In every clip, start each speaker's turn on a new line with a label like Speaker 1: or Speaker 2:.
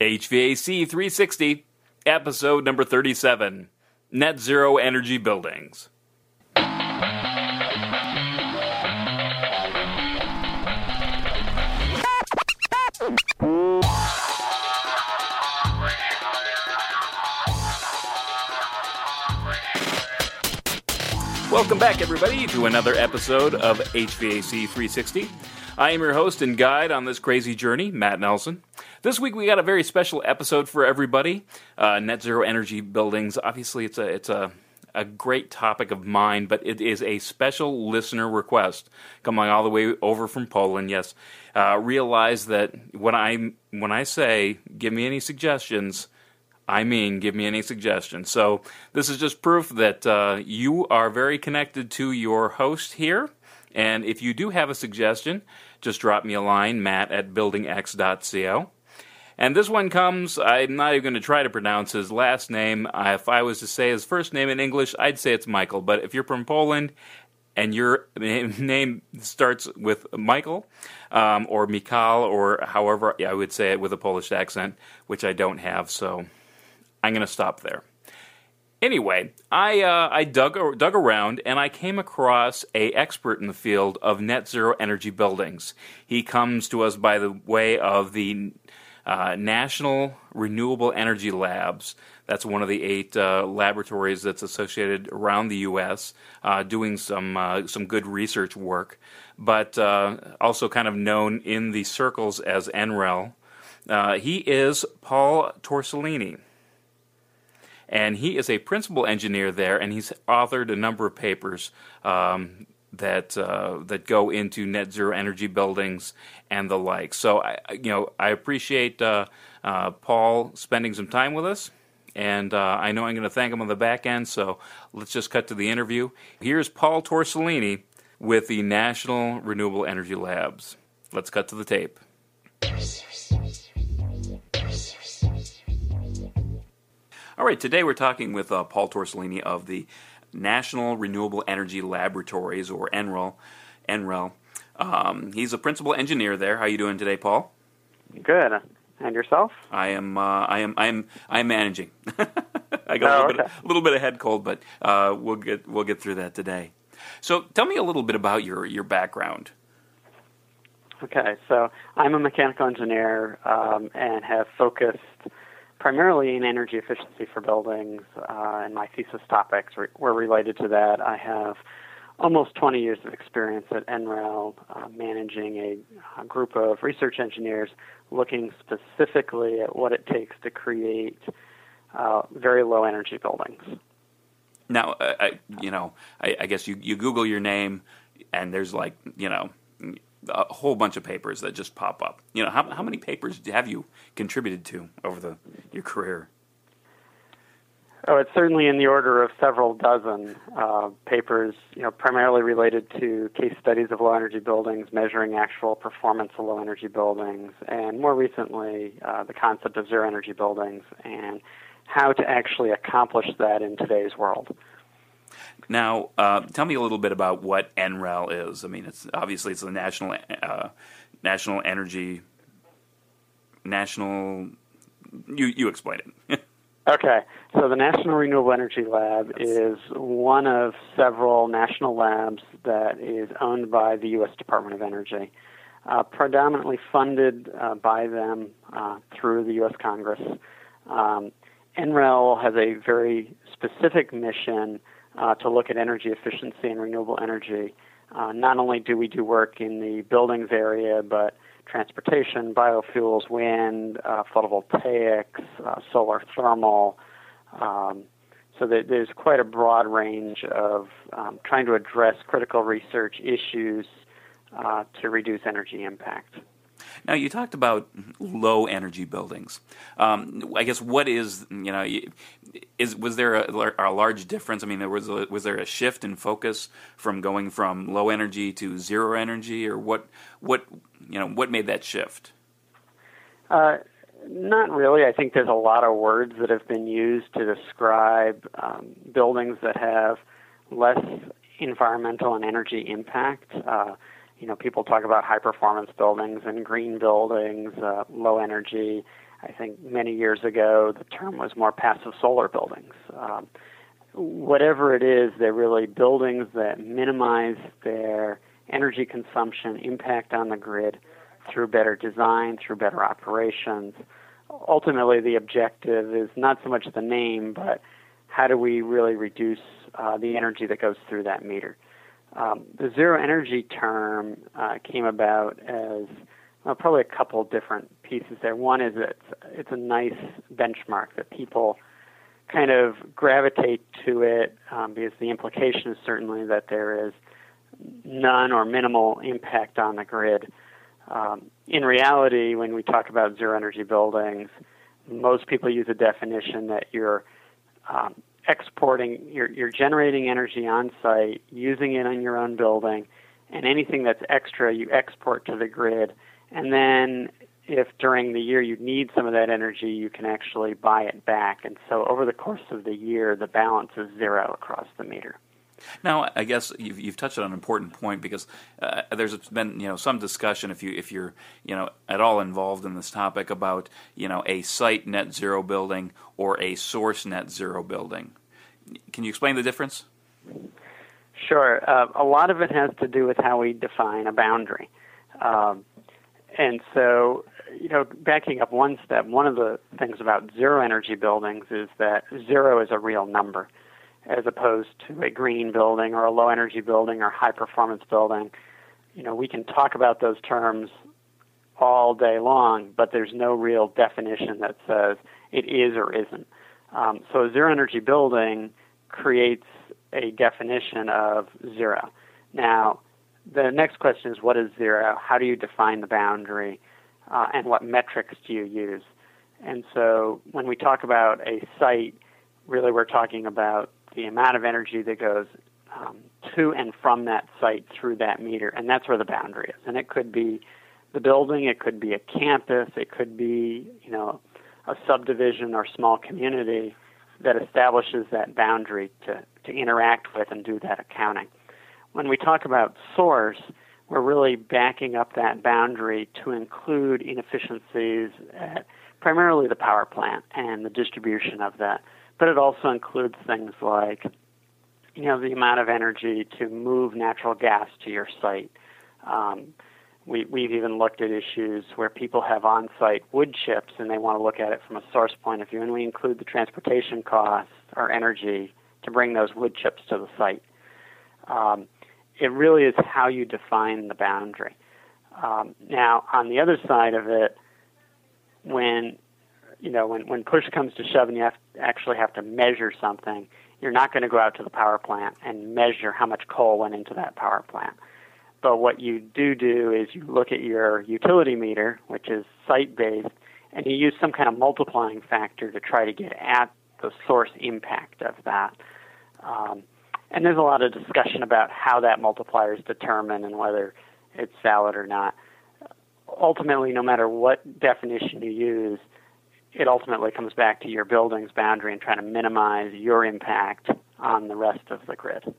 Speaker 1: HVAC 360, episode number 37 Net Zero Energy Buildings. Welcome back, everybody, to another episode of HVAC 360. I am your host and guide on this crazy journey, Matt Nelson. This week we got a very special episode for everybody. Uh, net zero energy buildings. Obviously, it's a it's a a great topic of mine, but it is a special listener request coming all the way over from Poland. Yes, uh, realize that when I when I say give me any suggestions, I mean give me any suggestions. So this is just proof that uh, you are very connected to your host here. And if you do have a suggestion, just drop me a line, matt at buildingx.co. And this one comes, I'm not even going to try to pronounce his last name. Uh, if I was to say his first name in English, I'd say it's Michael. But if you're from Poland and your name starts with Michael um, or Mikal or however I would say it with a Polish accent, which I don't have, so I'm going to stop there. Anyway, I uh, I dug dug around and I came across a expert in the field of net zero energy buildings. He comes to us by the way of the uh, National Renewable Energy Labs. That's one of the eight uh, laboratories that's associated around the U.S. Uh, doing some uh, some good research work, but uh, also kind of known in the circles as NREL. He is Paul Torcellini. And he is a principal engineer there, and he's authored a number of papers um, that uh, that go into net zero energy buildings and the like. So I, you know, I appreciate uh, uh, Paul spending some time with us, and uh, I know I'm going to thank him on the back end. So let's just cut to the interview. Here's Paul Torcellini with the National Renewable Energy Labs. Let's cut to the tape. All right, today we're talking with uh, Paul Torcellini of the National Renewable Energy Laboratories, or NREL. NREL. Um, he's a principal engineer there. How are you doing today, Paul?
Speaker 2: Good. And yourself?
Speaker 1: I am. Uh, I am. I am. I am managing. I got oh, a little, okay. bit, a little bit of head cold, but uh, we'll get we'll get through that today. So, tell me a little bit about your your background.
Speaker 2: Okay, so I'm a mechanical engineer um, and have focused primarily in energy efficiency for buildings, uh, and my thesis topics re- were related to that. I have almost 20 years of experience at NREL, uh, managing a, a, group of research engineers looking specifically at what it takes to create uh, very low energy buildings.
Speaker 1: Now, uh, I, you know, I, I, guess you, you Google your name, and there's like, you know, a whole bunch of papers that just pop up. You know, how, how many papers have you contributed to over the your career?
Speaker 2: Oh, it's certainly in the order of several dozen uh, papers, you know, primarily related to case studies of low energy buildings, measuring actual performance of low energy buildings, and more recently, uh, the concept of zero energy buildings and how to actually accomplish that in today's world.
Speaker 1: Now, uh, tell me a little bit about what NREL is. I mean, it's obviously it's the national uh, national energy national. You you explain it.
Speaker 2: Okay, so the National Renewable Energy Lab is one of several national labs that is owned by the U.S. Department of Energy, uh, predominantly funded uh, by them uh, through the U.S. Congress. Um, NREL has a very specific mission uh, to look at energy efficiency and renewable energy. Uh, not only do we do work in the buildings area, but transportation, biofuels, wind, uh, photovoltaics, uh, solar thermal. Um, so there's quite a broad range of um, trying to address critical research issues uh, to reduce energy impact.
Speaker 1: Now you talked about low energy buildings. Um, I guess what is you know is was there a, a, large difference? I mean, there was a, was there a shift in focus from going from low energy to zero energy, or what what you know what made that shift?
Speaker 2: Uh, not really. I think there's a lot of words that have been used to describe um, buildings that have less environmental and energy impact. Uh, you know, people talk about high performance buildings and green buildings, uh, low energy. I think many years ago the term was more passive solar buildings. Um, whatever it is, they're really buildings that minimize their energy consumption, impact on the grid through better design, through better operations. Ultimately, the objective is not so much the name, but how do we really reduce uh, the energy that goes through that meter? Um, the zero energy term uh, came about as probably a couple different pieces there. One is that it's, it's a nice benchmark that people kind of gravitate to it um, because the implication is certainly that there is none or minimal impact on the grid. Um, in reality, when we talk about zero energy buildings, most people use a definition that you're um, exporting, you're, you're generating energy on site, using it in your own building, and anything that's extra you export to the grid. And then if during the year you need some of that energy, you can actually buy it back. And so over the course of the year, the balance is zero across the meter.
Speaker 1: Now, I guess you've, you've touched on an important point because uh, there's been you know some discussion if you if you're you know at all involved in this topic about you know a site net zero building or a source net zero building. Can you explain the difference?
Speaker 2: Sure. Uh, a lot of it has to do with how we define a boundary. Um, and so you know, backing up one step, one of the things about zero energy buildings is that zero is a real number, as opposed to a green building or a low energy building or high performance building. You know, we can talk about those terms all day long, but there's no real definition that says it is or isn't. Um, so a zero energy building creates a definition of zero. Now, the next question is what is zero? How do you define the boundary? uh, and what metrics do you use. And so when we talk about a site, really we're talking about the amount of energy that goes um, to and from that site through that meter, and that's where the boundary is. And it could be the building, it could be a campus, it could be you know a subdivision or small community that establishes that boundary to, to interact with and do that accounting. When we talk about source, we're really backing up that boundary to include inefficiencies at primarily the power plant and the distribution of that. But it also includes things like, you know, the amount of energy to move natural gas to your site. Um, we, we've even looked at issues where people have on-site wood chips and they want to look at it from a source point of view, and we include the transportation costs or energy to bring those wood chips to the site. Um, it really is how you define the boundary. Um, now, on the other side of it, when you know when when push comes to shove and you have actually have to measure something, you're not going to go out to the power plant and measure how much coal went into that power plant. But what you do do is you look at your utility meter, which is site based, and you use some kind of multiplying factor to try to get at the source impact of that. Um, and there's a lot of discussion about how that multiplier is determined and whether it's valid or not. Ultimately, no matter what definition you use, it ultimately comes back to your building's boundary and trying to minimize your impact on the rest of the grid.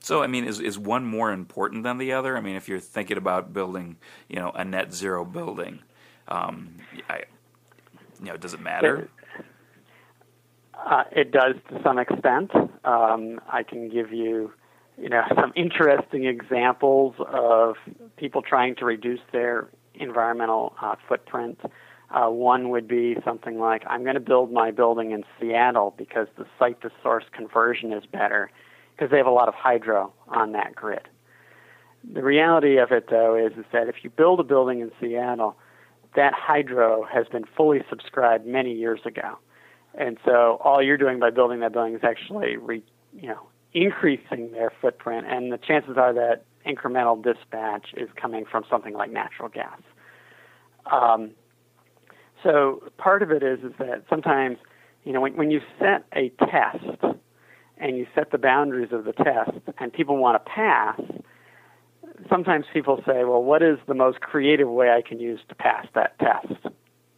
Speaker 1: So, I mean, is is one more important than the other? I mean, if you're thinking about building, you know, a net zero building, um, I, you know, does it matter?
Speaker 2: Uh, it does to some extent. Um, I can give you, you know, some interesting examples of people trying to reduce their environmental uh, footprint. Uh, one would be something like, I'm going to build my building in Seattle because the site to source conversion is better because they have a lot of hydro on that grid. The reality of it, though, is, is that if you build a building in Seattle, that hydro has been fully subscribed many years ago. And so all you're doing by building that building is actually, re, you know, increasing their footprint. And the chances are that incremental dispatch is coming from something like natural gas. Um, so part of it is is that sometimes, you know, when, when you set a test and you set the boundaries of the test, and people want to pass, sometimes people say, well, what is the most creative way I can use to pass that test?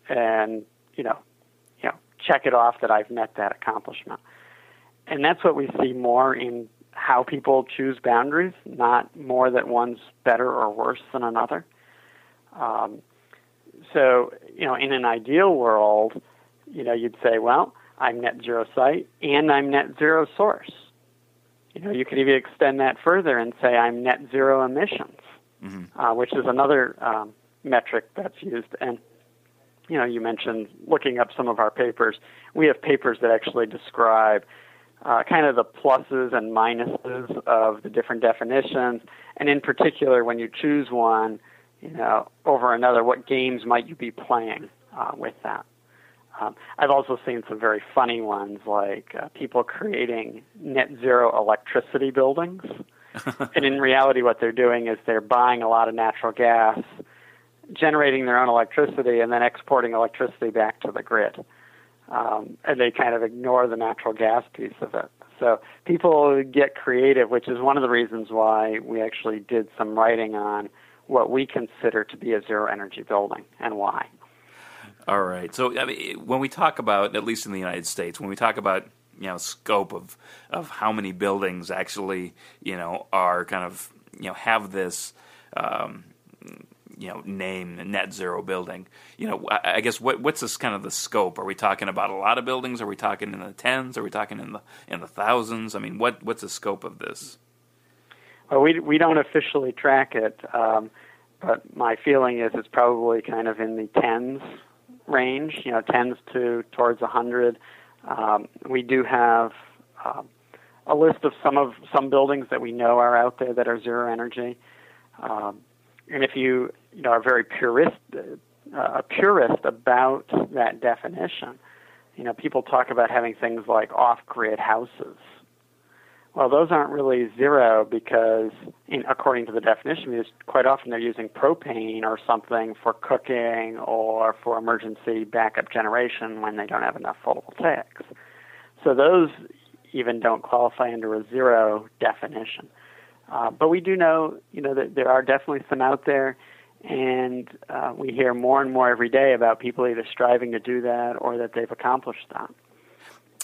Speaker 2: And you know, you know, check it off that I've met that accomplishment. And that's what we see more in how people choose boundaries, not more that one's better or worse than another. Um, so, you know, in an ideal world, you know, you'd say, well, I'm net zero site and I'm net zero source. You know, you could even extend that further and say I'm net zero emissions, mm-hmm. uh, which is another um, metric that's used. And you know, you mentioned looking up some of our papers. We have papers that actually describe uh, kind of the pluses and minuses of the different definitions, and in particular, when you choose one, you know, over another, what games might you be playing uh, with that? Um, I've also seen some very funny ones, like uh, people creating net zero electricity buildings. and in reality, what they're doing is they're buying a lot of natural gas, generating their own electricity, and then exporting electricity back to the grid. Um, and they kind of ignore the natural gas piece of it. So people get creative, which is one of the reasons why we actually did some writing on what we consider to be a zero energy building and why.
Speaker 1: All right. So I mean, when we talk about, at least in the United States, when we talk about you know scope of of how many buildings actually you know are kind of you know have this um, you know name net zero building you know I, I, guess what what's this kind of the scope? Are we talking about a lot of buildings? Are we talking in the tens? Are we talking in the in the thousands? I mean what what's the scope of this
Speaker 2: well we we don't officially track it um, but my feeling is it's probably kind of in the tens range you know tens to towards a hundred um, we do have um, a list of some of some buildings that we know are out there that are zero energy um, and if you you know are very purist uh, a purist about that definition, you know people talk about having things like off-grid houses. Well, those aren't really zero because, in, according to the definition, quite often they're using propane or something for cooking or for emergency backup generation when they don't have enough photovoltaics. So those even don't qualify under a zero definition. Uh, but we do know, you know, that there are definitely some out there, and uh, we hear more and more every day about people either striving to do that or that they've accomplished that.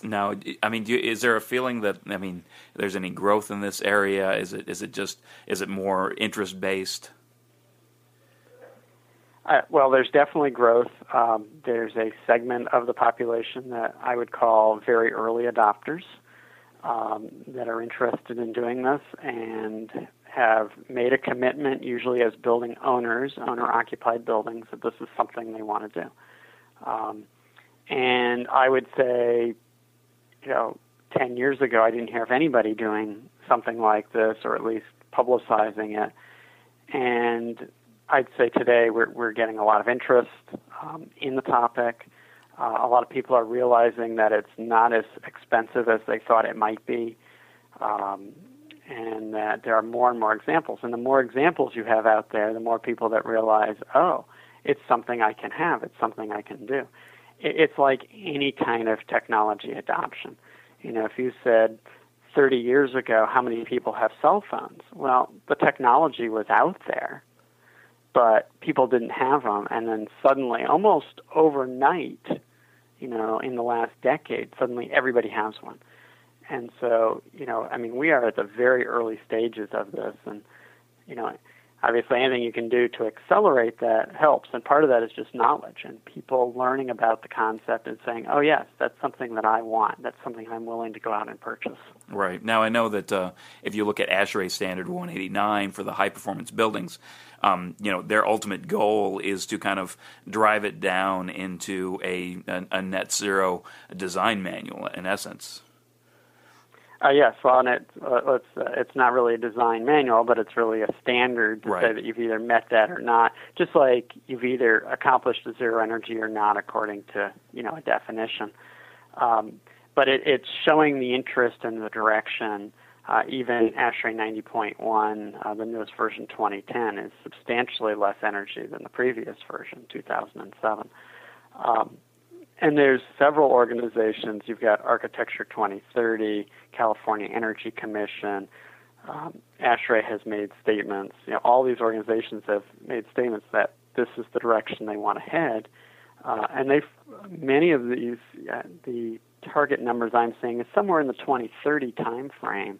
Speaker 1: Now, I mean, you, is there a feeling that I mean, there's any growth in this area? Is it is it just is it more interest based?
Speaker 2: Uh, well, there's definitely growth. Um, there's a segment of the population that I would call very early adopters um, that are interested in doing this and have made a commitment, usually as building owners, owner occupied buildings, that this is something they want to do. Um, and I would say, you know, 10 years ago, I didn't hear of anybody doing something like this or at least publicizing it. And I'd say today we're, we're getting a lot of interest um, in the topic. Uh, a lot of people are realizing that it's not as expensive as they thought it might be, um, and that there are more and more examples. And the more examples you have out there, the more people that realize, oh, it's something I can have, it's something I can do. It's like any kind of technology adoption. You know, if you said 30 years ago, how many people have cell phones? Well, the technology was out there but people didn't have them. And then suddenly, almost overnight, you know, in the last decade, suddenly everybody has one. And so, you know, I mean, we are at the very early stages of this, and you know, obviously anything you can do to accelerate that helps. And part of that is just knowledge and people learning about the concept and saying, "Oh yes, that's something that I want. That's something I'm willing to go out and purchase."
Speaker 1: Right now, I know that uh, if you look at ASHRAE Standard 189 for the high performance buildings, um, you know their ultimate goal is to kind of drive it down into a, a, a net zero design manual in essence.
Speaker 2: Uh, yes, well, and it, uh, it's uh, it's not really a design manual, but it's really a standard to
Speaker 1: right.
Speaker 2: say that you've either met that or not. Just like you've either accomplished the zero energy or not, according to you know a definition. Um, but it, it's showing the interest and the direction uh, even ASHRAE 90.1, uh, the newest version 2010, is substantially less energy than the previous version, 2007. Um, and there's several organizations. You've got Architecture 2030, California Energy Commission. Um, ASHRAE has made statements. You know, all these organizations have made statements that this is the direction they want to head. Uh, and they've many of these uh, the target numbers I'm seeing is somewhere in the 2030 timeframe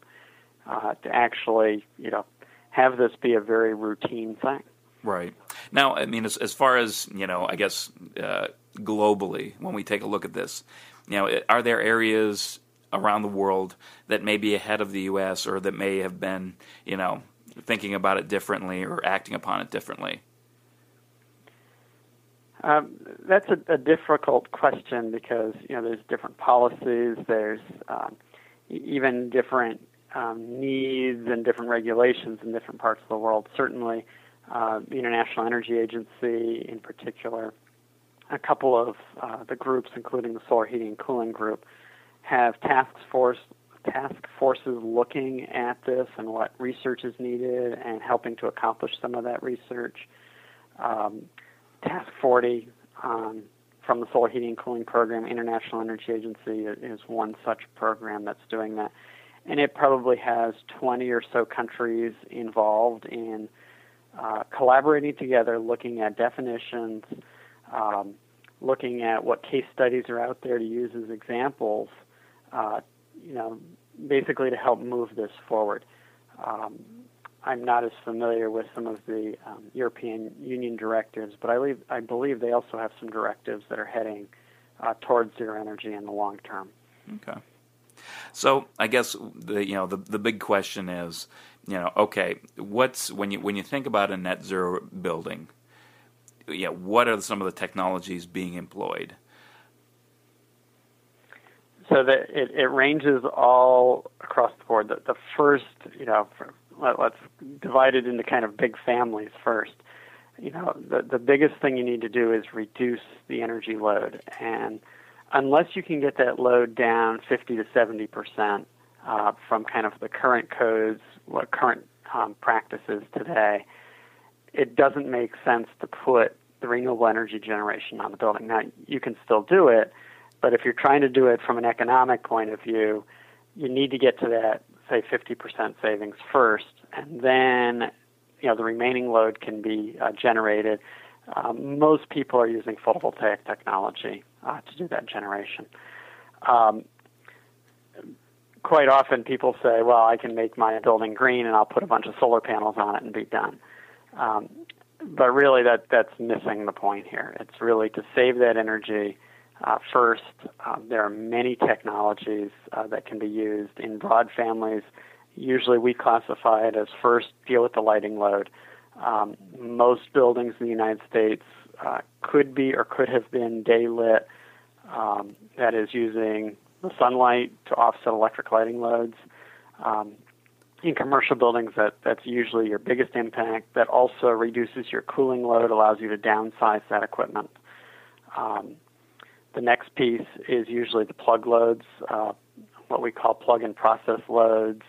Speaker 2: uh, to actually, you know, have this be a very routine thing.
Speaker 1: Right. Now, I mean, as, as far as you know, I guess uh, globally, when we take a look at this, you know, are there areas around the world that may be ahead of the U.S. or that may have been, you know, thinking about it differently or acting upon it differently?
Speaker 2: Um, that's a, a, difficult question because you know there's different policies, there's um, even different um, needs and different regulations in different parts of the world. Certainly, uh, the International Energy Agency, in particular, a couple of uh, the groups, including the Solar Heating and Cooling Group, have task force task forces looking at this and what research is needed and helping to accomplish some of that research. Um, task 40 um, from the Solar Heating and Cooling Program, International Energy Agency, is one such program that's doing that. And it probably has 20 or so countries involved in uh, collaborating together, looking at definitions, um, looking at what case studies are out there to use as examples, uh, you know, basically to help move this forward. Um, I'm not as familiar with some of the um, European Union directives, but I believe, I believe they also have some directives that are heading uh, towards zero energy in the long term.
Speaker 1: Okay. So I guess the you know the the big question is you know okay what's when you when you think about a net zero building, yeah what are some of the technologies being employed?
Speaker 2: So that it, it ranges all across the board. The, the first, you know, let, us divide it into kind of big families first. You know, the the biggest thing you need to do is reduce the energy load, and unless you can get that load down 50 to 70 percent uh, from kind of the current codes, what current um, practices today, it doesn't make sense to put the renewable energy generation on the building. Now, you can still do it, but if you're trying to do it from an economic point of view, you need to get to that say 50% savings first, and then you know the remaining load can be uh, generated. Um, most people are using photovoltaic technology uh, to do that generation. Um, quite often, people say, "Well, I can make my building green, and I'll put a bunch of solar panels on it and be done." Um, but really, that that's missing the point here. It's really to save that energy uh, first, um, there are many technologies uh, that can be used in broad families. Usually, we classify it as first deal with the lighting load. Um, most buildings in the United States uh, could be or could have been day lit, um, that is, using the sunlight to offset electric lighting loads. Um, in commercial buildings, that, that's usually your biggest impact. That also reduces your cooling load, allows you to downsize that equipment. Um, the next piece is usually the plug loads, uh, what we call plug and process loads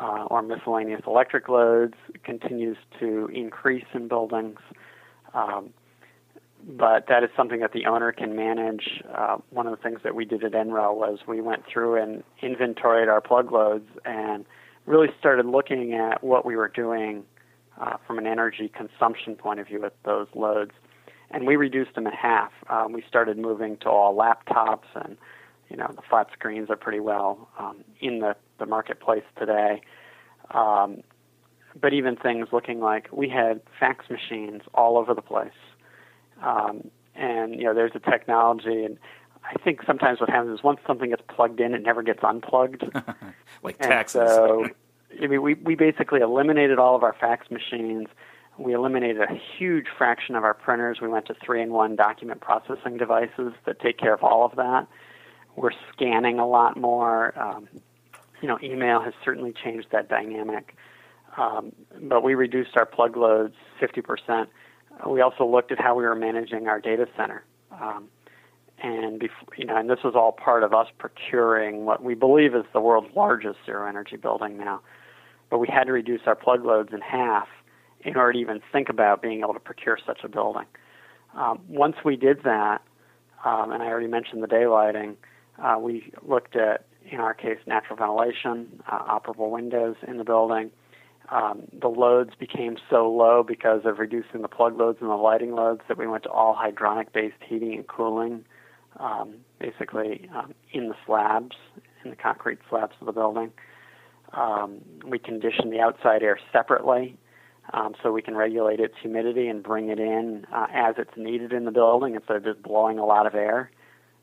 Speaker 2: uh, or miscellaneous electric loads. Continues to increase in buildings. Um, but that is something that the owner can manage. Uh, one of the things that we did at NREL was we went through and inventoried our plug loads and really started looking at what we were doing uh, from an energy consumption point of view with those loads and we reduced them in half. Um, we started moving to all laptops, and you know the flat screens are pretty well um, in the, the marketplace today. Um, but even things looking like we had fax machines all over the place, um, and you know there's a technology, and I think sometimes what happens is once something gets plugged in, it never gets unplugged.
Speaker 1: like taxes.
Speaker 2: And so, I mean, we we basically eliminated all of our fax machines we eliminated a huge fraction of our printers. We went to three in one document processing devices that take care of all of that. We're scanning a lot more. Um, you know, email has certainly changed that dynamic. Um, but we reduced our plug loads 50%. We also looked at how we were managing our data center. Um, and before, you know, and this was all part of us procuring what we believe is the world's largest zero energy building now. But we had to reduce our plug loads in half in order to even think about being able to procure such a building. Um, once we did that, um, and I already mentioned the daylighting, uh, we looked at, in our case, natural ventilation, uh, operable windows in the building. Um, the loads became so low because of reducing the plug loads and the lighting loads that we went to all hydronic based heating and cooling, um, basically um, in the slabs, in the concrete slabs of the building. Um, we condition the outside air separately um, so we can regulate its humidity and bring it in uh, as it's needed in the building instead of just blowing a lot of air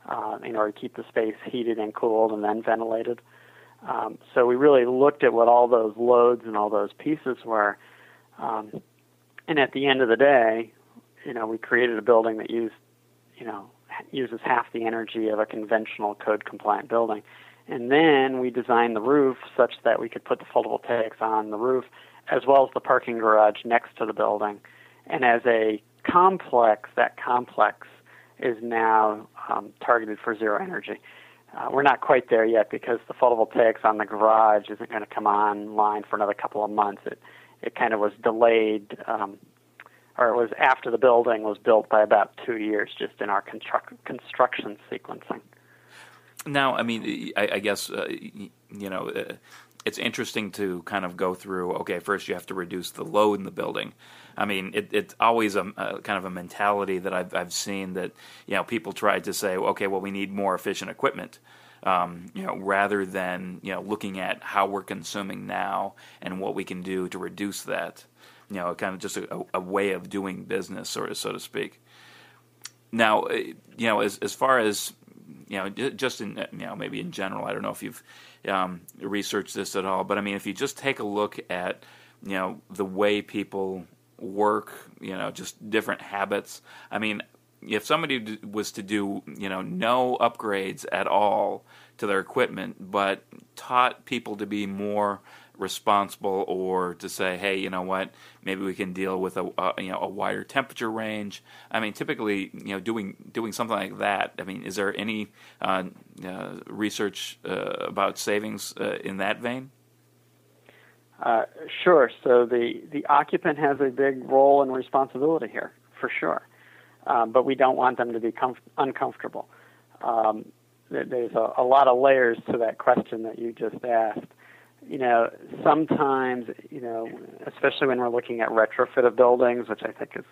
Speaker 2: uh, in order to keep the space heated and cooled and then ventilated. Um, so we really looked at what all those loads and all those pieces were. Um, and at the end of the day, you know, we created a building that used, you know, uses half the energy of a conventional code compliant building. And then we designed the roof such that we could put the photovoltaics on the roof as well as the parking garage next to the building. And as a complex, that complex is now um, targeted for zero energy. Uh, we're not quite there yet because the photovoltaics on the garage isn't going to come online for another couple of months. It it kind of was delayed, um, or it was after the building was built by about two years, just in our construct, construction sequencing.
Speaker 1: Now, I mean, I, I guess uh, you know. Uh, it's interesting to kind of go through. Okay, first you have to reduce the load in the building. I mean, it, it's always a, a, kind of a mentality that I've, I've seen that you know people try to say, okay, well, we need more efficient equipment. Um, you know, rather than you know looking at how we're consuming now and what we can do to reduce that. You know, kind of just a, a way of doing business, sort of, so to speak. Now, uh, you know, as as far as you know, just in you know maybe in general, I don't know if you've um, researched this at all, but I mean, if you just take a look at you know the way people work, you know, just different habits. I mean, if somebody was to do you know no upgrades at all to their equipment, but taught people to be more responsible or to say, hey, you know what, maybe we can deal with a, a, you know a wider temperature range. I mean, typically, you know, doing doing something like that. I mean, is there any uh, uh, research uh, about savings uh, in that vein?
Speaker 2: Uh, sure. So the the occupant has a big role and responsibility here, for sure. Um, but we don't want them to be comf- uncomfortable. Um, there's a, a lot of layers to that question that you just asked you know, sometimes, you know, especially when we're looking at retrofit of buildings, which I think is,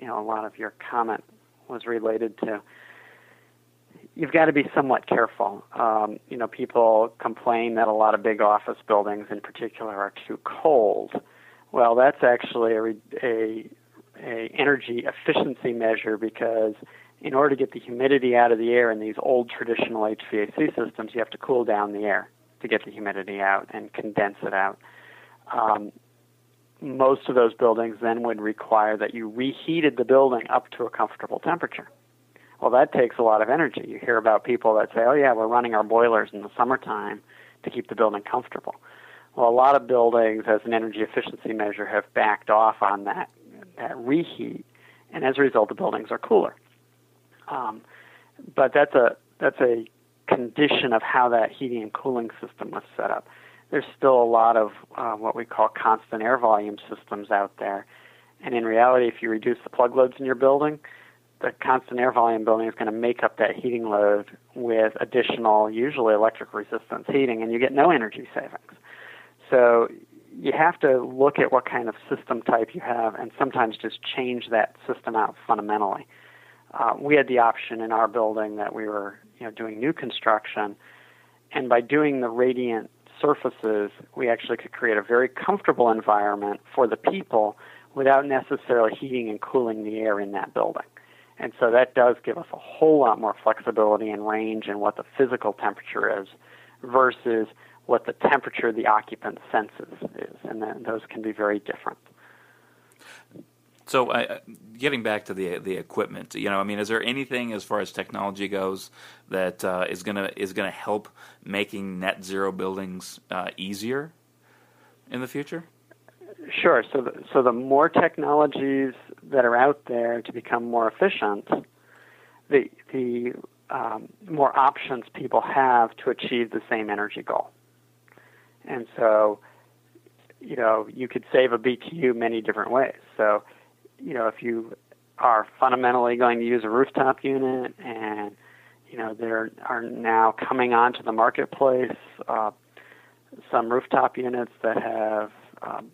Speaker 2: you know, a lot of your comment was related to, you've got to be somewhat careful. Um, you know, people complain that a lot of big office buildings in particular are too cold. Well, that's actually a, a, a energy efficiency measure because in order to get the humidity out of the air in these old traditional HVAC systems, you have to cool down the air to get the humidity out and condense it out. Um, most of those buildings then would require that you reheated the building up to a comfortable temperature. Well, that takes a lot of energy. You hear about people that say, oh, yeah, we're running our boilers in the summertime to keep the building comfortable. Well, a lot of buildings, as an energy efficiency measure, have backed off on that, that reheat, and as a result, the buildings are cooler. Um, but that's a that's a condition of how that heating and cooling system was set up. There's still a lot of uh, what we call constant air volume systems out there. And in reality, if you reduce the plug loads in your building, the constant air volume building is going to make up that heating load with additional, usually electric resistance heating, and you get no energy savings. So you have to look at what kind of system type you have and sometimes just change that system out fundamentally. Uh, we had the option in our building that we were you know, doing new construction. And by doing the radiant surfaces, we actually could create a very comfortable environment for the people without necessarily heating and cooling the air in that building. And so that does give us a whole lot more flexibility and range in what the physical temperature is versus what the temperature the occupant senses is. And then those can be very different.
Speaker 1: So, uh, getting back to the the equipment, you know, I mean, is there anything as far as technology goes that uh, is gonna is gonna help making net zero buildings uh, easier in the future?
Speaker 2: Sure. So, the, so the more technologies that are out there to become more efficient, the the um, more options people have to achieve the same energy goal. And so, you know, you could save a BTU many different ways. So you know, if you are fundamentally going to use a rooftop unit and you know there are now coming onto the marketplace uh, some rooftop units that have um,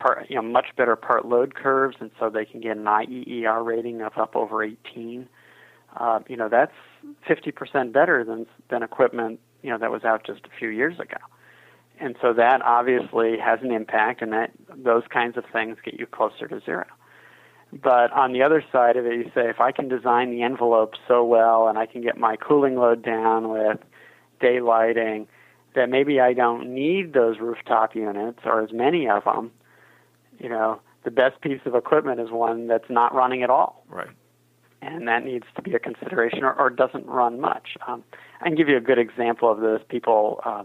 Speaker 2: part, you know much better part load curves and so they can get an IEER rating of up over 18 uh, you know that's 50% better than than equipment you know that was out just a few years ago And so that obviously has an impact, and that those kinds of things get you closer to zero. But on the other side of it, you say if I can design the envelope so well, and I can get my cooling load down with daylighting, that maybe I don't need those rooftop units or as many of them. You know, the best piece of equipment is one that's not running at all.
Speaker 1: Right.
Speaker 2: And that needs to be a consideration or, or doesn't run much. Um, I can give you a good example of this. People uh,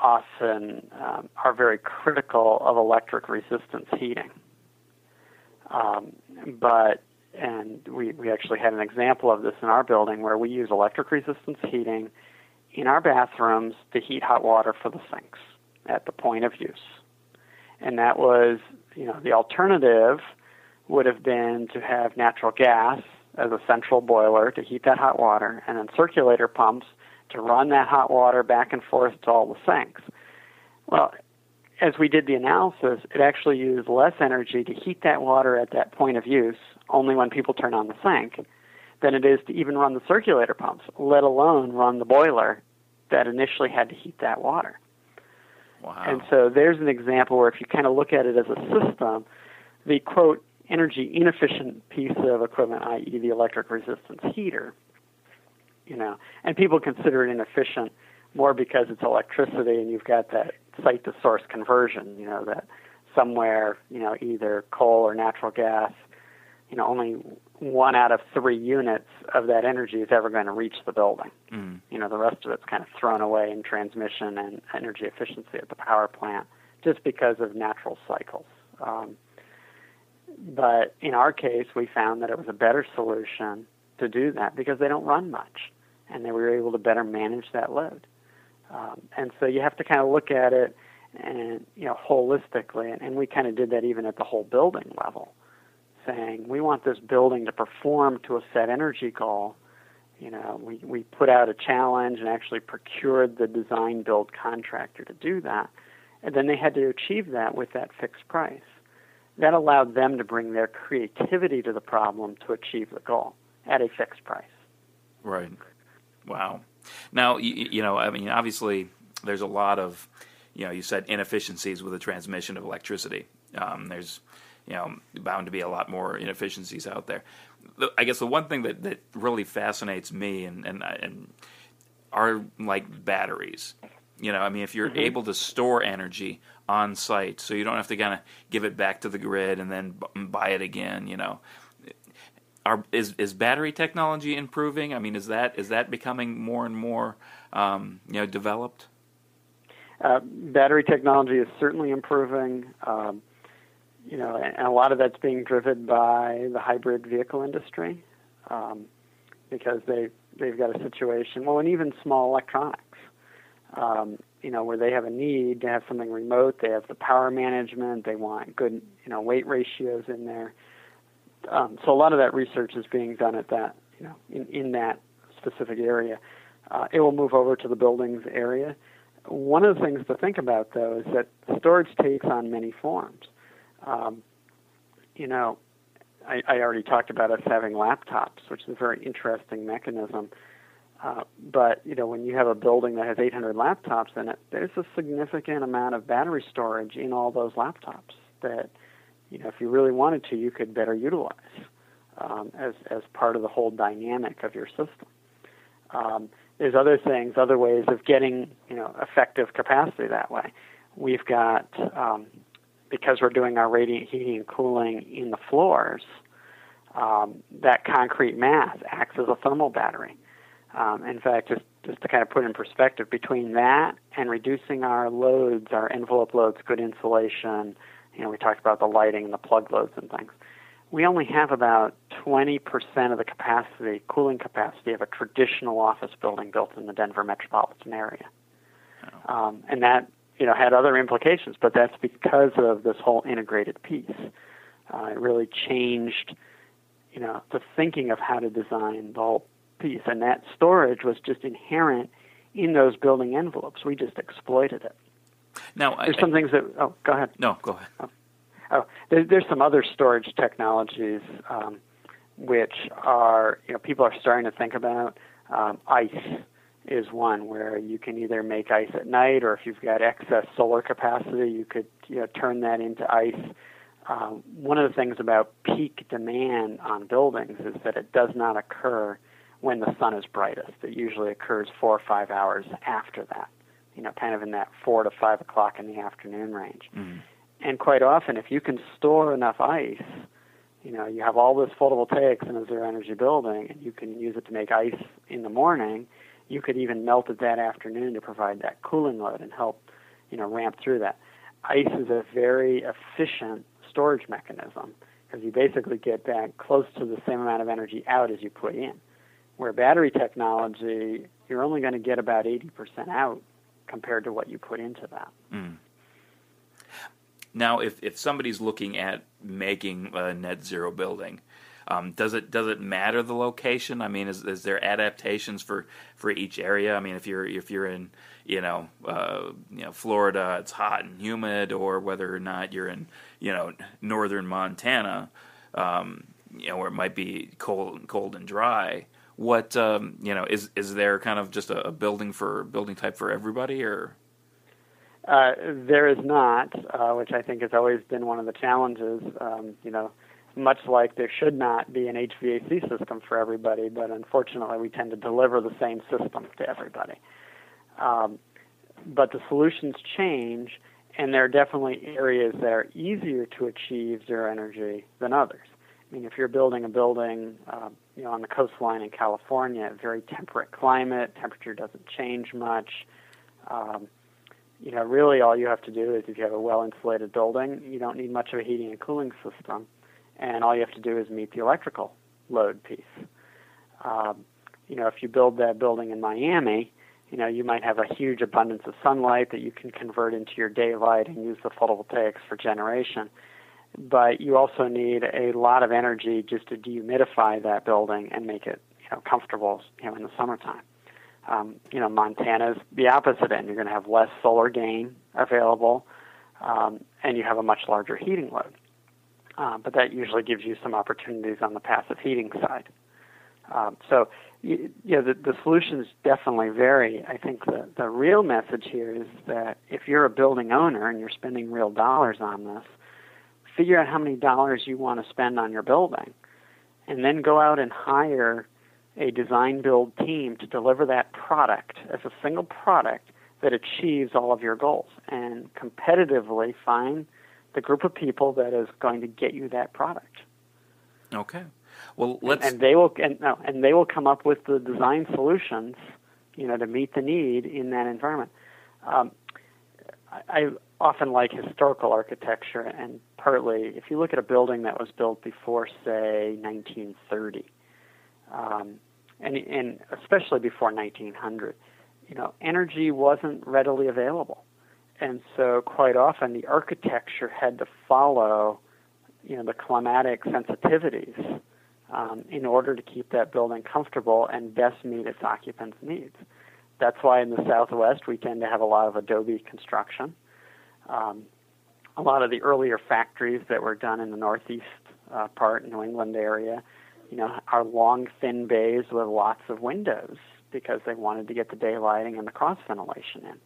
Speaker 2: often um, are very critical of electric resistance heating. Um, but and we, we actually had an example of this in our building where we use electric resistance heating in our bathrooms to heat hot water for the sinks at the point of use. And that was, you know, the alternative would have been to have natural gas as a central boiler to heat that hot water and then circulator pumps to run that hot water back and forth to all the sinks. Well, as we did the analysis, it actually used less energy to heat that water at that point of use, only when people turn on the sink, than it is to even run the circulator pumps, let alone run the boiler that initially had to heat that water.
Speaker 1: Wow.
Speaker 2: And so there's an example where if you kind of look at it as a system, the quote energy inefficient piece of equipment, i.e., the electric resistance heater, you know, and people consider it inefficient more because it's electricity and you've got that site to source conversion, you know, that somewhere, you know, either coal or natural gas, you know, only one out of three units of that energy is ever going to reach the building.
Speaker 1: Mm.
Speaker 2: You know, the rest of it's kind of thrown away in transmission and energy efficiency at the power plant just because of natural cycles. Um, but in our case, we found that it was a better solution to do that because they don't run much, and they were able to better manage that load. Um, and so you have to kind of look at it and you know holistically, and, and we kind of did that even at the whole building level, saying we want this building to perform to a set energy goal. You know, we we put out a challenge and actually procured the design build contractor to do that, and then they had to achieve that with that fixed price. That allowed them to bring their creativity to the problem to achieve the goal at a fixed price.
Speaker 1: Right. Wow. Now, you, you, know, I mean, obviously, there's a lot of, you know, you said inefficiencies with the transmission of electricity. Um, there's, you know, bound to be a lot more inefficiencies out there. I guess the one thing that, that really fascinates me and, and, and are like batteries. You know, I mean, if you're mm-hmm. able to store energy on site, so you don't have to kind of give it back to the grid and then buy it again. You know, are, is is battery technology improving? I mean, is that is that becoming more and more um, you know developed?
Speaker 2: Uh, battery technology is certainly improving. Um, you know, and a lot of that's being driven by the hybrid vehicle industry um, because they they've got a situation. Well, and even small electronics. Um, you know, where they have a need to have something remote, they have the power management, they want good, you know, weight ratios in there um, so a lot of that research is being done at that, you know, in, in that specific area. Uh, it will move over to the buildings area. One of the things to think about, though, is that storage takes on many forms. Um, you know, I, I already talked about us having laptops, which is a very interesting mechanism. Uh, but you know, when you have a building that has 800 laptops in it, there's a significant amount of battery storage in all those laptops that you know, if you really wanted to, you could better utilize um, as as part of the whole dynamic of your system. Um, there's other things, other ways of getting you know effective capacity that way. We've got um, because we're doing our radiant heating and cooling in the floors. Um, that concrete mass acts as a thermal battery. Um, in fact, just just to kind of put in perspective, between that and reducing our loads, our envelope loads, good insulation, you know, we talked about the lighting and the plug loads and things. We only have about 20% of the capacity, cooling capacity of a traditional office building built in the Denver metropolitan area. Oh. Um, and that, you know, had other implications, but that's because of this whole integrated piece. Uh, it really changed, you know, the thinking of how to design the whole piece. And that storage was just inherent in those building envelopes. We just exploited it.
Speaker 1: Now,
Speaker 2: there's I, some things that. Oh, go ahead.
Speaker 1: No, go ahead.
Speaker 2: Oh, oh there, there's some other storage technologies um, which are you know people are starting to think about um, ice. is one where you can either make ice at night, or if you've got excess solar capacity, you could you know, turn that into ice. Um, one of the things about peak demand on buildings is that it does not occur when the sun is brightest. It usually occurs four or five hours after that, you know, kind of in that four to five o'clock in the afternoon range. Mm-hmm. And quite often, if you can store enough ice, you know, you have all this photovoltaics in a zero energy building, and you can use it to make ice in the morning you could even melt it that afternoon to provide that cooling load and help, you know, ramp through that. Ice is a very efficient storage mechanism because you basically get back close to the same amount of energy out as you put in. Where battery technology, you're only going to get about 80% out compared to what you put into that. Mm.
Speaker 1: Now, if, if somebody's looking at making a net zero building, um, does it does it matter the location? I mean, is, is there adaptations for, for each area? I mean, if you're if you're in you know uh, you know Florida, it's hot and humid, or whether or not you're in you know northern Montana, um, you know where it might be cold cold and dry. What um, you know is is there kind of just a, a building for building type for everybody or?
Speaker 2: Uh, there is not, uh, which I think has always been one of the challenges. Um, you know, much like there should not be an HVAC system for everybody, but unfortunately we tend to deliver the same system to everybody. Um, but the solutions change, and there are definitely areas that are easier to achieve zero energy than others. I mean, if you're building a building, uh, you know, on the coastline in California, very temperate climate, temperature doesn't change much. Um, you know, really all you have to do is if you have a well insulated building, you don't need much of a heating and cooling system and all you have to do is meet the electrical load piece. Um, you know, if you build that building in Miami, you know, you might have a huge abundance of sunlight that you can convert into your daylight and use the photovoltaics for generation. But you also need a lot of energy just to dehumidify that building and make it, you know, comfortable, you know, in the summertime. Um, you know, Montana's the opposite end. You're going to have less solar gain available, um, and you have a much larger heating load. Uh, but that usually gives you some opportunities on the passive heating side. Um, so, you, you know, the, the solutions definitely vary. I think the, the real message here is that if you're a building owner and you're spending real dollars on this, figure out how many dollars you want to spend on your building, and then go out and hire a design build team to deliver that product as a single product that achieves all of your goals, and competitively find – the group of people that is going to get you that product.
Speaker 1: Okay. Well, let's
Speaker 2: and, and they will and no, and they will come up with the design solutions, you know, to meet the need in that environment. Um, I, I often like historical architecture, and partly if you look at a building that was built before, say, 1930, um, and and especially before 1900, you know, energy wasn't readily available and so quite often the architecture had to follow, you know, the climatic sensitivities um, in order to keep that building comfortable and best meet its occupants' needs. That's why in the Southwest we tend to have a lot of adobe construction. Um, a lot of the earlier factories that were done in the Northeast uh, part, New England area, you know, are long, thin bays with lots of windows because they wanted to get the daylighting and the cross ventilation in.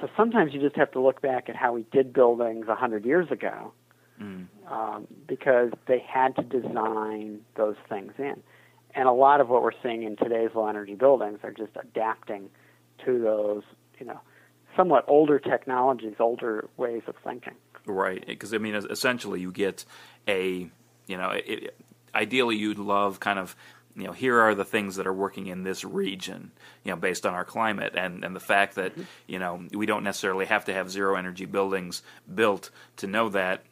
Speaker 2: So sometimes you just have to look back at how we did buildings a hundred years ago, mm. um, because they had to design those things in. And a lot of what we're seeing in today's low energy buildings are just adapting to those, you know, somewhat older technologies, older ways of thinking.
Speaker 1: Right, because I mean, essentially, you get a, you know, it, ideally you'd love kind of you know, here are the things that are working in this region, you know, based on our climate and, and the fact that, mm-hmm. you know, we don't necessarily have to have zero energy buildings built to know that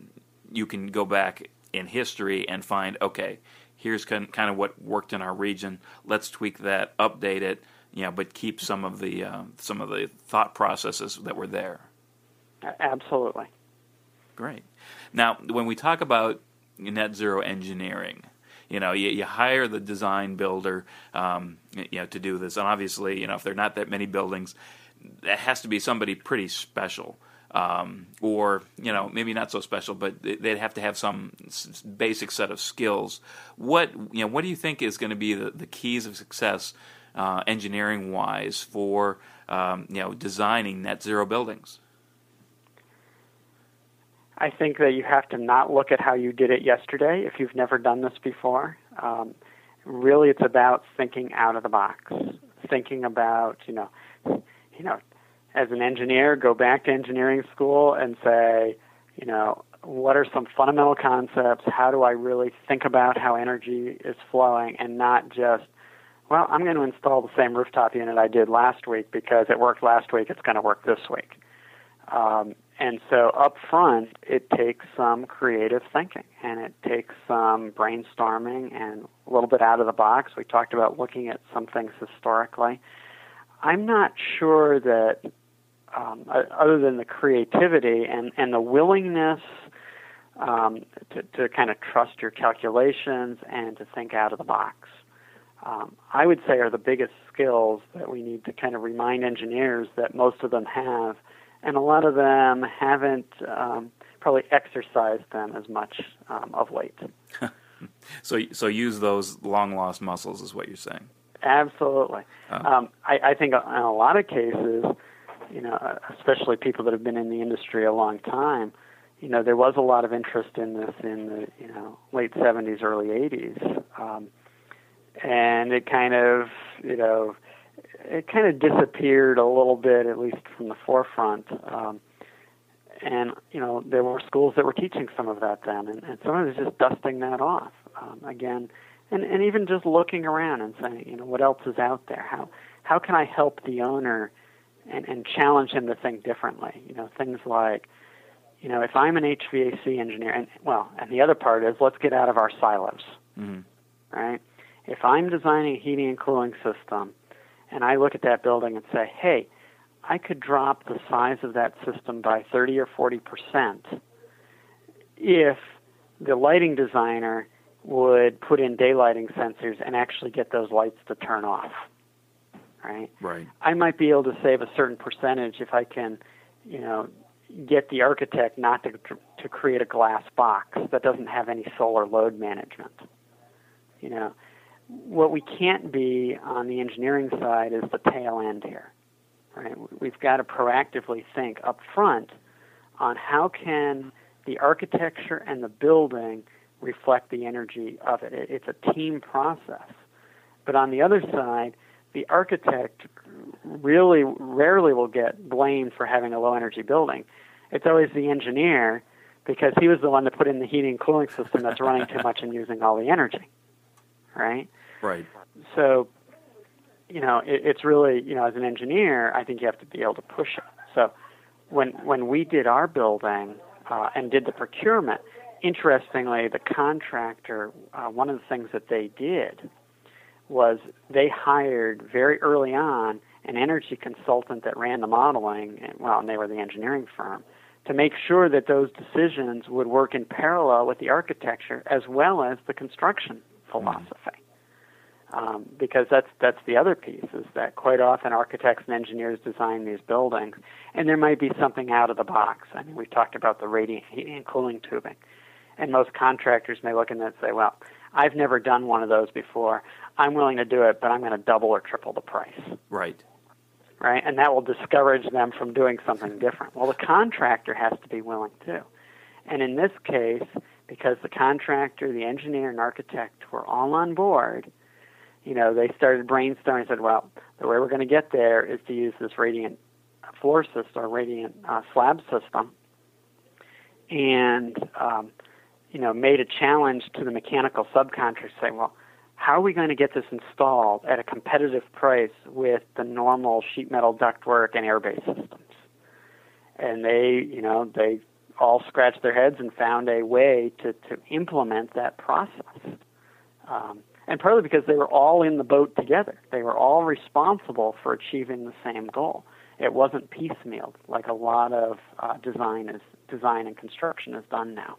Speaker 1: you can go back in history and find, okay, here's kind of what worked in our region. Let's tweak that, update it, know, but keep some of the uh, some of the thought processes that were there.
Speaker 2: Absolutely.
Speaker 1: Great. Now, when we talk about net zero engineering, you know, you, you hire the design builder, um, you know, to do this. And obviously, you know, if there are not that many buildings, it has to be somebody pretty special. um, or you know maybe not so special, but they'd have to have some basic set of skills. What you know, what do you think is going to be the, the keys of success, uh, engineering wise, for um, you know designing net zero buildings?
Speaker 2: I think that you have to not look at how you did it yesterday if you've never done this before. Um, really, it's about thinking out of the box, thinking about you know, you know, as an engineer, go back to engineering school and say, you know, what are some fundamental concepts? How do I really think about how energy is flowing and not just, well, I'm going to install the same rooftop unit I did last week because it worked last week, it's going to work this week. Um, and so up front, it takes some creative thinking and it takes some brainstorming and a little bit out of the box. We talked about looking at some things historically. I'm not sure that um, other than the creativity and, and the willingness um, to, to kind of trust your calculations and to think out of the box. Um, I would say are the biggest skills that we need to kind of remind engineers that most of them have, and a lot of them haven't um, probably exercised them as much um, of late.
Speaker 1: so, so use those long lost muscles, is what you're saying.
Speaker 2: Absolutely. Uh. Um, I, I think in a lot of cases, you know, especially people that have been in the industry a long time, you know, there was a lot of interest in this in the you know late '70s, early '80s, um, and it kind of you know it kind of disappeared a little bit, at least from the forefront. Um, and you know, there were schools that were teaching some of that then, and, and some of it was just dusting that off um, again, and and even just looking around and saying, you know, what else is out there? How how can I help the owner? and, and challenge him to think differently. You know, things like, you know, if I'm an HVAC engineer, and well, and the other part is let's get out of our silos, mm-hmm. right? If I'm designing a heating and cooling system, and I look at that building and say, hey, I could drop the size of that system by 30 or 40 percent if the lighting designer would put in daylighting sensors and actually get those lights to turn off right?
Speaker 1: Right.
Speaker 2: I might be able to save a certain percentage if I can, you know, get the architect not to to create a glass box that doesn't have any solar load management. You know, what we can't be on the engineering side is the tail end here. Right? We've got to proactively think up front on how can the architecture and the building reflect the energy of it. It's a team process. But on the other side, the architect really rarely will get blamed for having a low energy building. It's always the engineer because he was the one that put in the heating and cooling system that's running too much and using all the energy. Right?
Speaker 1: Right.
Speaker 2: So, you know, it, it's really, you know, as an engineer, I think you have to be able to push it. So, when when we did our building uh, and did the procurement, interestingly, the contractor, uh, one of the things that they did was they hired very early on an energy consultant that ran the modeling, and, well, and they were the engineering firm, to make sure that those decisions would work in parallel with the architecture as well as the construction philosophy. Mm-hmm. Um, because that's that's the other piece is that quite often architects and engineers design these buildings, and there might be something out of the box. I mean, we've talked about the radiant heating and cooling tubing, and most contractors may look at that and say, "Well, I've never done one of those before. I'm willing to do it, but I'm going to double or triple the price.
Speaker 1: Right.
Speaker 2: Right? And that will discourage them from doing something different. Well, the contractor has to be willing too. And in this case, because the contractor, the engineer, and architect were all on board, you know, they started brainstorming and said, well, the way we're going to get there is to use this radiant floor system or radiant uh, slab system. And, um, you know, made a challenge to the mechanical subcontractor saying, well, how are we going to get this installed at a competitive price with the normal sheet metal ductwork and air-based systems? And they, you know, they all scratched their heads and found a way to, to implement that process. Um, and partly because they were all in the boat together. They were all responsible for achieving the same goal. It wasn't piecemeal like a lot of uh, design is design and construction is done now.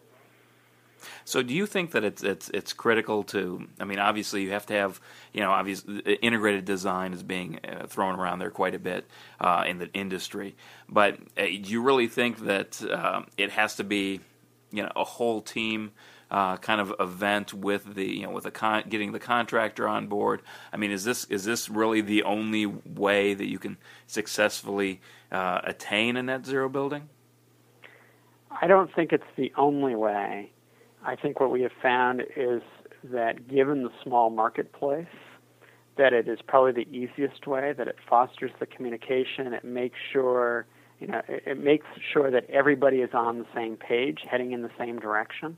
Speaker 1: So, do you think that it's it's it's critical to? I mean, obviously, you have to have you know, obviously, integrated design is being uh, thrown around there quite a bit uh, in the industry. But uh, do you really think that uh, it has to be, you know, a whole team? Uh, kind of event with the you know with the con- getting the contractor on board. I mean, is this is this really the only way that you can successfully uh, attain a net zero building?
Speaker 2: I don't think it's the only way. I think what we have found is that given the small marketplace, that it is probably the easiest way, that it fosters the communication, it makes sure, you know, it, it makes sure that everybody is on the same page, heading in the same direction,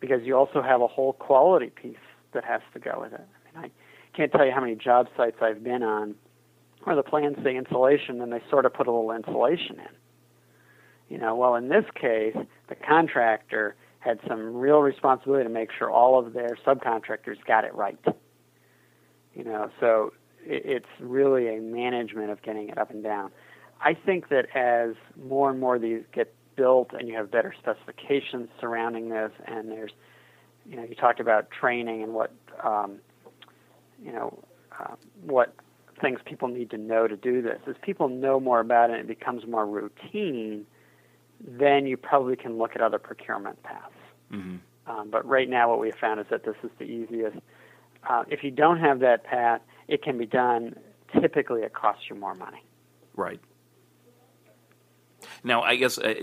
Speaker 2: because you also have a whole quality piece that has to go with it. I mean, I can't tell you how many job sites I've been on where the plans say insulation and they sort of put a little insulation in. You know, well, in this case, the contractor had some real responsibility to make sure all of their subcontractors got it right. You know, so it's really a management of getting it up and down. I think that as more and more of these get built and you have better specifications surrounding this, and there's, you know, you talked about training and what, um, you know, uh, what things people need to know to do this. As people know more about it, it becomes more routine then you probably can look at other procurement paths. Mm-hmm. Um, but right now, what we have found is that this is the easiest. Uh, if you don't have that path, it can be done. Typically, it costs you more money.
Speaker 1: Right. Now, I guess uh,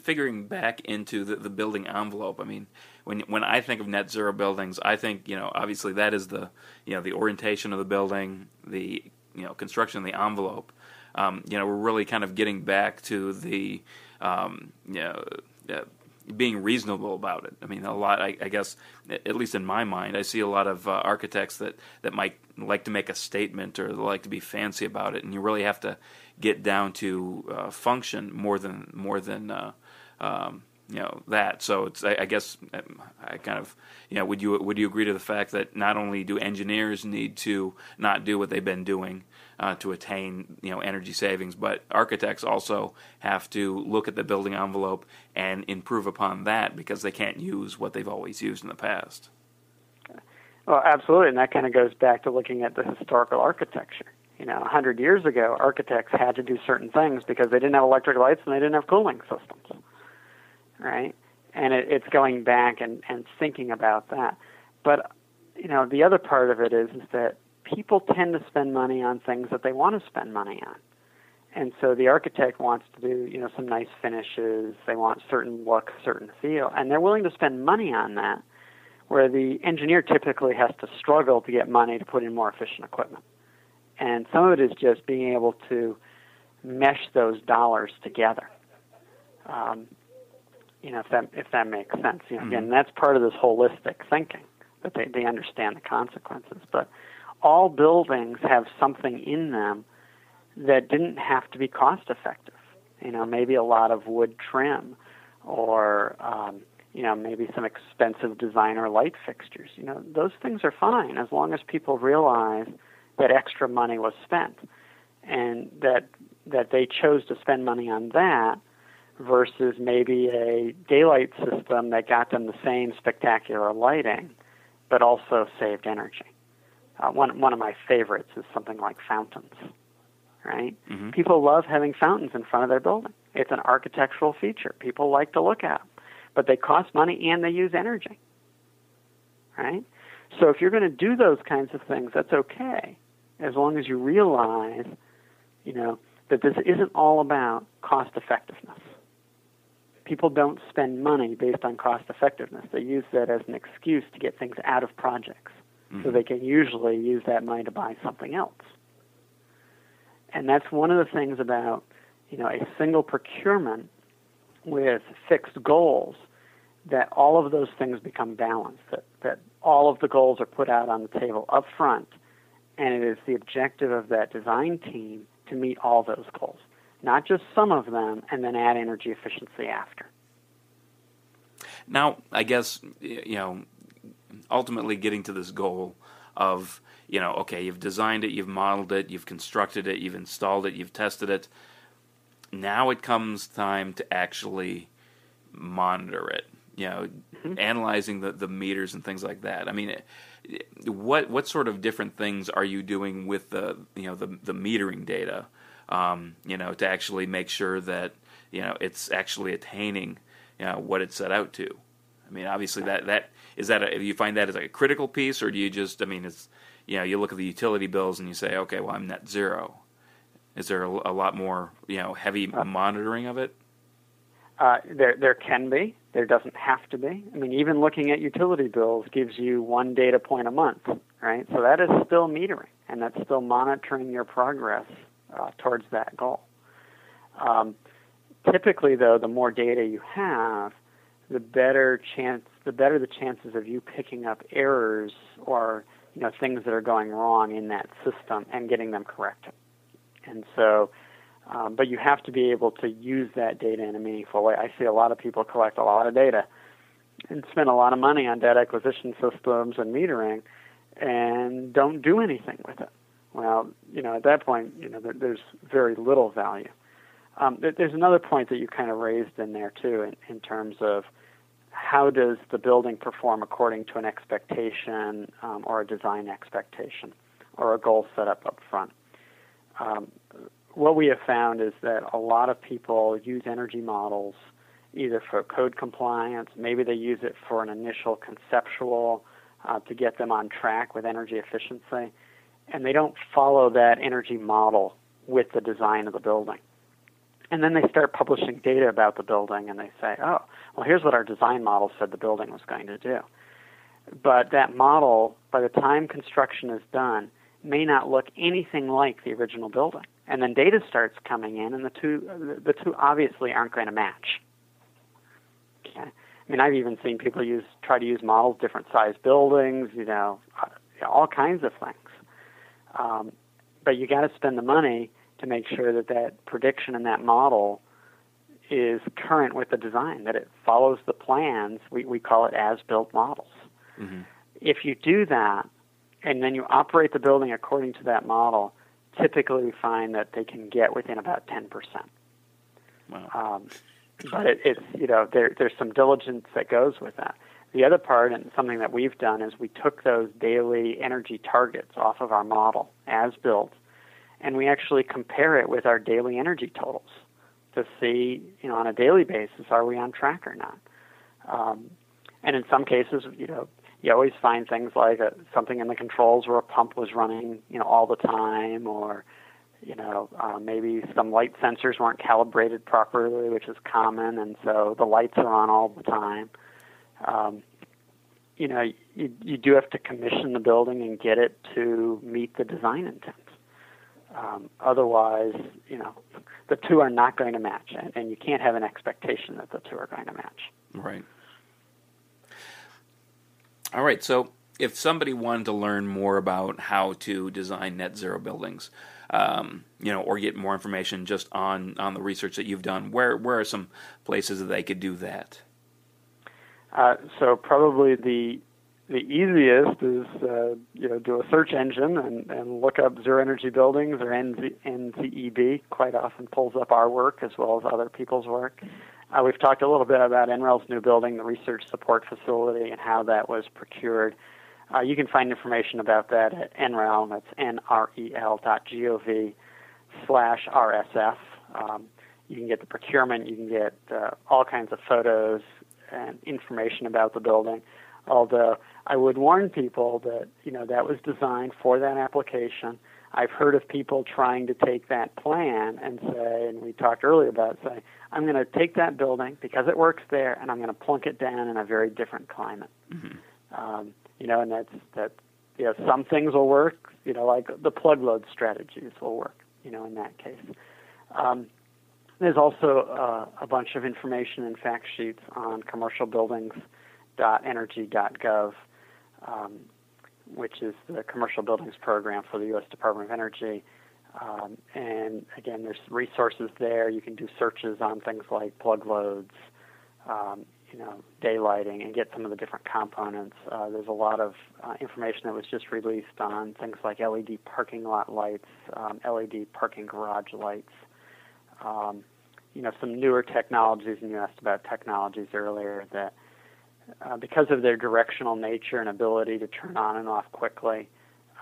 Speaker 1: figuring back into the, the building envelope. I mean, when when I think of net zero buildings, I think you know obviously that is the you know the orientation of the building, the you know construction of the envelope. Um, you know, we're really kind of getting back to the um, you know, uh, being reasonable about it. I mean, a lot. I, I, guess, at least in my mind, I see a lot of uh, architects that that might like to make a statement or like to be fancy about it, and you really have to get down to uh, function more than more than. Uh, um, you know that. So it's I, I, guess um, I kind of you know would you would you agree to the fact that not only do engineers need to not do what they've been doing, uh, to attain you know energy savings. But architects also have to look at the building envelope and improve upon that because they can't use what they've always used in the past.
Speaker 2: Well, absolutely, and that kind of goes back to looking at the historical architecture. You know, 100 years ago, architects had to do certain things because they didn't have electric lights and they didn't have cooling systems, right? And it, it's going back and, and thinking about that. But you know, the other part of it is is that people tend to spend money on things that they want to spend money on. And so the architect wants to do, you know, some nice finishes. They want certain look, certain feel, and they're willing to spend money on that. Where the engineer typically has to struggle to get money to put in more efficient equipment. And some of it is just being able to mesh those dollars together. Um, you know, if that if that makes sense. You know, mm-hmm. again, that's part of this holistic thinking that they they understand the consequences. But all buildings have something in them that didn't have to be cost effective. You know, maybe a lot of wood trim or um, you know, maybe some expensive designer light fixtures. You know, those things are fine as long as people realize that extra money was spent and that that they chose to spend money on that versus maybe a daylight system that got them the same spectacular lighting but also saved energy. Uh, one one of my favorites is something like fountains. Right? Mm-hmm. People love having fountains in front of their building. It's an architectural feature. People like to look at them, but they cost money and they use energy. Right? So if you're going to do those kinds of things, that's okay, as long as you realize, you know, that this isn't all about cost effectiveness. People don't spend money based on cost effectiveness. They use that as an excuse to get things out of projects mm-hmm. so they can usually use that money to buy something else. And that's one of the things about you know a single procurement with fixed goals that all of those things become balanced that, that all of the goals are put out on the table up front and it is the objective of that design team to meet all those goals not just some of them and then add energy efficiency after
Speaker 1: now i guess you know ultimately getting to this goal of you know okay you've designed it you've modeled it you've constructed it you've installed it you've tested it now it comes time to actually monitor it you know, mm-hmm. analyzing the, the meters and things like that. I mean, what what sort of different things are you doing with the you know the the metering data, um, you know, to actually make sure that you know it's actually attaining you know what it set out to. I mean, obviously that that is that a, you find that as a critical piece, or do you just I mean, it's you know you look at the utility bills and you say, okay, well I'm net zero. Is there a, a lot more you know heavy uh, monitoring of it?
Speaker 2: Uh, there there can be. There doesn't have to be. I mean, even looking at utility bills gives you one data point a month, right? So that is still metering, and that's still monitoring your progress uh, towards that goal. Um, typically, though, the more data you have, the better chance, the better the chances of you picking up errors or you know things that are going wrong in that system and getting them corrected. And so, um, but you have to be able to use that data in a meaningful way. I see a lot of people collect a lot of data and spend a lot of money on data acquisition systems and metering and don't do anything with it. Well, you know, at that point, you know, there, there's very little value. Um, there's another point that you kind of raised in there too, in, in terms of how does the building perform according to an expectation um, or a design expectation or a goal set up up front. Um, what we have found is that a lot of people use energy models either for code compliance, maybe they use it for an initial conceptual uh, to get them on track with energy efficiency, and they don't follow that energy model with the design of the building. And then they start publishing data about the building and they say, oh, well, here's what our design model said the building was going to do. But that model, by the time construction is done, may not look anything like the original building. And then data starts coming in, and the two, the two obviously aren't going to match. Okay. I mean, I've even seen people use try to use models, different size buildings, you know, all kinds of things. Um, but you got to spend the money to make sure that that prediction and that model is current with the design, that it follows the plans. We, we call it as built models. Mm-hmm. If you do that, and then you operate the building according to that model, typically we find that they can get within about 10%. Wow. Um, but it, it's, you know, there, there's some diligence that goes with that. The other part, and something that we've done, is we took those daily energy targets off of our model as built, and we actually compare it with our daily energy totals to see, you know, on a daily basis, are we on track or not? Um, and in some cases, you know, you always find things like a, something in the controls where a pump was running, you know, all the time, or you know, uh, maybe some light sensors weren't calibrated properly, which is common, and so the lights are on all the time. Um, you know, you, you do have to commission the building and get it to meet the design intent. Um, otherwise, you know, the two are not going to match, and, and you can't have an expectation that the two are going to match.
Speaker 1: Right. All right. So, if somebody wanted to learn more about how to design net zero buildings, um, you know, or get more information just on on the research that you've done, where where are some places that they could do that?
Speaker 2: Uh, so probably the the easiest is uh, you know do a search engine and, and look up zero energy buildings or NZ, NZEB. Quite often pulls up our work as well as other people's work. Uh, we've talked a little bit about NREL's new building, the research support facility, and how that was procured. Uh, you can find information about that at NREL, that's N-R-E-L dot G-O-V slash RSF. Um, you can get the procurement, you can get uh, all kinds of photos and information about the building. Although I would warn people that, you know, that was designed for that application. I've heard of people trying to take that plan and say, and we talked earlier about say, I'm going to take that building because it works there, and I'm going to plunk it down in a very different climate. Mm-hmm. Um, you know, and that's that. You know, some things will work. You know, like the plug load strategies will work. You know, in that case. Um, there's also uh, a bunch of information and fact sheets on commercialbuildings.energy.gov, um, which is the commercial buildings program for the U.S. Department of Energy. Um, and again, there's resources there. You can do searches on things like plug loads, um, you know, daylighting, and get some of the different components. Uh, there's a lot of uh, information that was just released on things like LED parking lot lights, um, LED parking garage lights. Um, you know, some newer technologies, and you asked about technologies earlier that uh, because of their directional nature and ability to turn on and off quickly,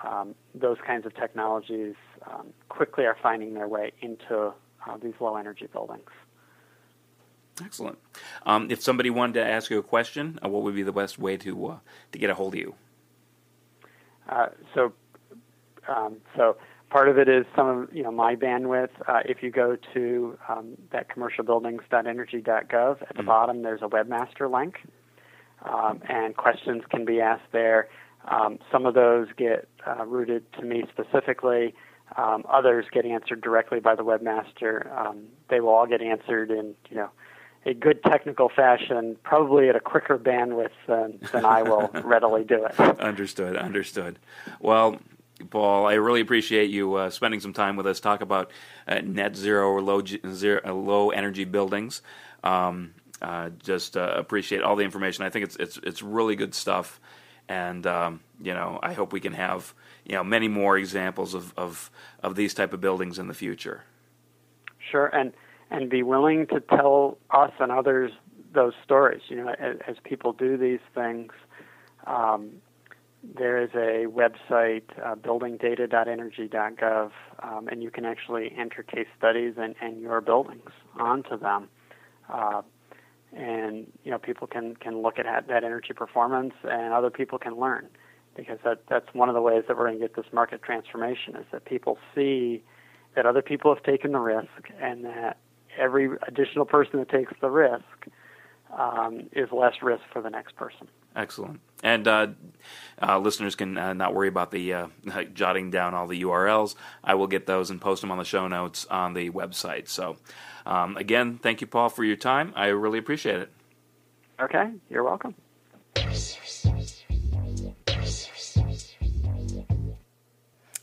Speaker 2: um, those kinds of technologies um, quickly are finding their way into uh, these low energy buildings.
Speaker 1: Excellent. Um, if somebody wanted to ask you a question, uh, what would be the best way to uh, to get a hold of you?
Speaker 2: Uh, so, um, so part of it is some of you know my bandwidth. Uh, if you go to um, that commercialbuildings.energy.gov, at the mm-hmm. bottom there's a webmaster link, um, and questions can be asked there. Um, some of those get uh, routed to me specifically. Um, others get answered directly by the webmaster. Um, they will all get answered in you know a good technical fashion, probably at a quicker bandwidth than, than I will readily do it.
Speaker 1: Understood. Understood. Well, Paul, I really appreciate you uh, spending some time with us. Talk about uh, net zero or low zero, uh, low energy buildings. Um, uh, just uh, appreciate all the information. I think it's it's it's really good stuff, and um, you know I hope we can have you know many more examples of, of of these type of buildings in the future.
Speaker 2: Sure, and and be willing to tell us and others those stories. You know, as, as people do these things. Um, there is a website, uh, buildingdata.energy.gov, um, and you can actually enter case studies and, and your buildings onto them. Uh, and you know people can can look at that energy performance, and other people can learn because that that's one of the ways that we're going to get this market transformation is that people see that other people have taken the risk, and that every additional person that takes the risk um, is less risk for the next person.
Speaker 1: Excellent. And uh, uh, listeners can uh, not worry about the uh, jotting down all the URLs. I will get those and post them on the show notes on the website. So um, again, thank you, Paul, for your time. I really appreciate it.
Speaker 2: Okay, you're welcome.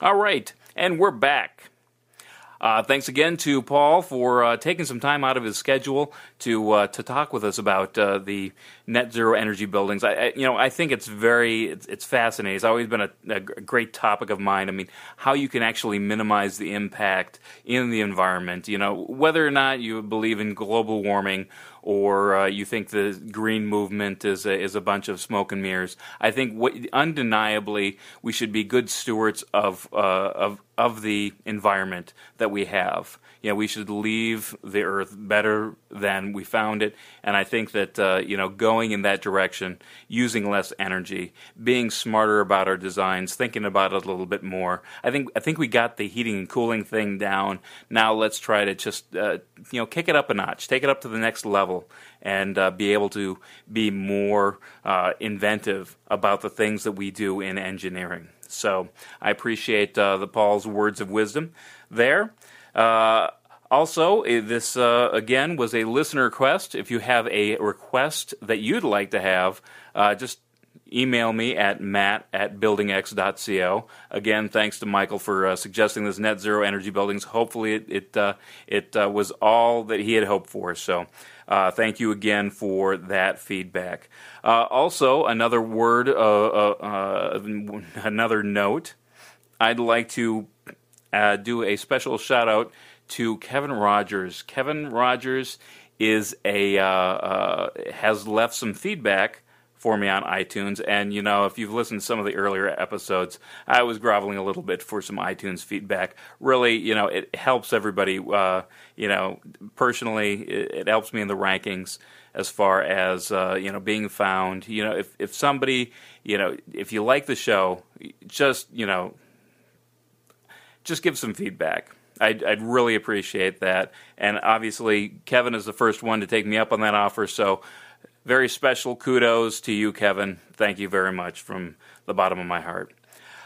Speaker 1: All right, and we're back. Uh, thanks again to Paul for uh, taking some time out of his schedule to uh, to talk with us about uh, the net zero energy buildings. I, I, you know I think it's very it's, it's fascinating. It's always been a, a, great topic of mine. I mean, how you can actually minimize the impact in the environment. You know, whether or not you believe in global warming or uh, you think the green movement is a, is a bunch of smoke and mirrors. I think what, undeniably we should be good stewards of uh, of of the environment that we have you know, we should leave the earth better than we found it. And I think that, uh, you know, going in that direction, using less energy, being smarter about our designs, thinking about it a little bit more. I think, I think we got the heating and cooling thing down. Now let's try to just, uh, you know, kick it up a notch, take it up to the next level and uh, be able to be more uh, inventive about the things that we do in engineering. So I appreciate uh, the Paul's words of wisdom there. Also, eh, this uh, again was a listener request. If you have a request that you'd like to have, uh, just email me at matt at buildingx.co. Again, thanks to Michael for uh, suggesting this net zero energy buildings. Hopefully, it it, uh, it uh, was all that he had hoped for. So, uh, thank you again for that feedback. Uh, also, another word, uh, another note. I'd like to do a special shout out to Kevin Rogers. Kevin Rogers is a uh, uh, has left some feedback for me on iTunes, and you know if you've listened to some of the earlier episodes, I was groveling a little bit for some iTunes feedback. Really, you know, it helps everybody. Uh, you know, personally, it, it, helps me in the rankings as far as uh, you know being found. You know, if if somebody, you know, if you like the show, just you know just give some feedback. I'd, I'd, really appreciate that. And obviously, Kevin is the first one to take me up on that offer. So, very special kudos to you, Kevin. Thank you very much from the bottom of my heart.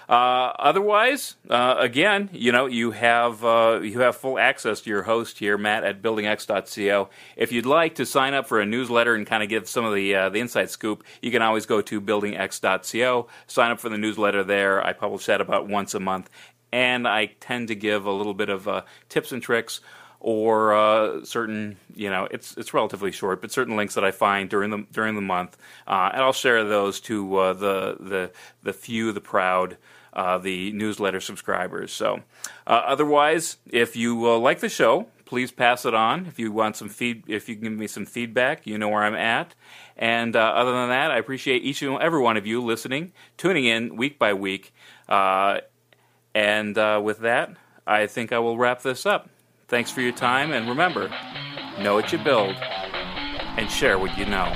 Speaker 1: Uh, otherwise, uh, again, you know, you have uh, you have full access to your host here, Matt at buildingx.co. If you'd like to sign up for a newsletter and kind of give some of the uh, the inside scoop, you can always go to buildingx.co. Sign up for the newsletter there. I publish that about once a month, and I tend to give a little bit of uh, tips and tricks or uh, certain, you know, it's it's relatively short, but certain links that I find during the during the month, uh, and I'll share those to uh, the the the few, the proud. Uh, the newsletter subscribers. So, uh, otherwise, if you like the show, please pass it on. If you want some feed, if you give me some feedback, you know where I'm at. And uh, other than that, I appreciate each and every one of you listening, tuning in week by week. Uh, and uh, with that, I think I will wrap this up. Thanks for your time, and remember know what you build and share what you know.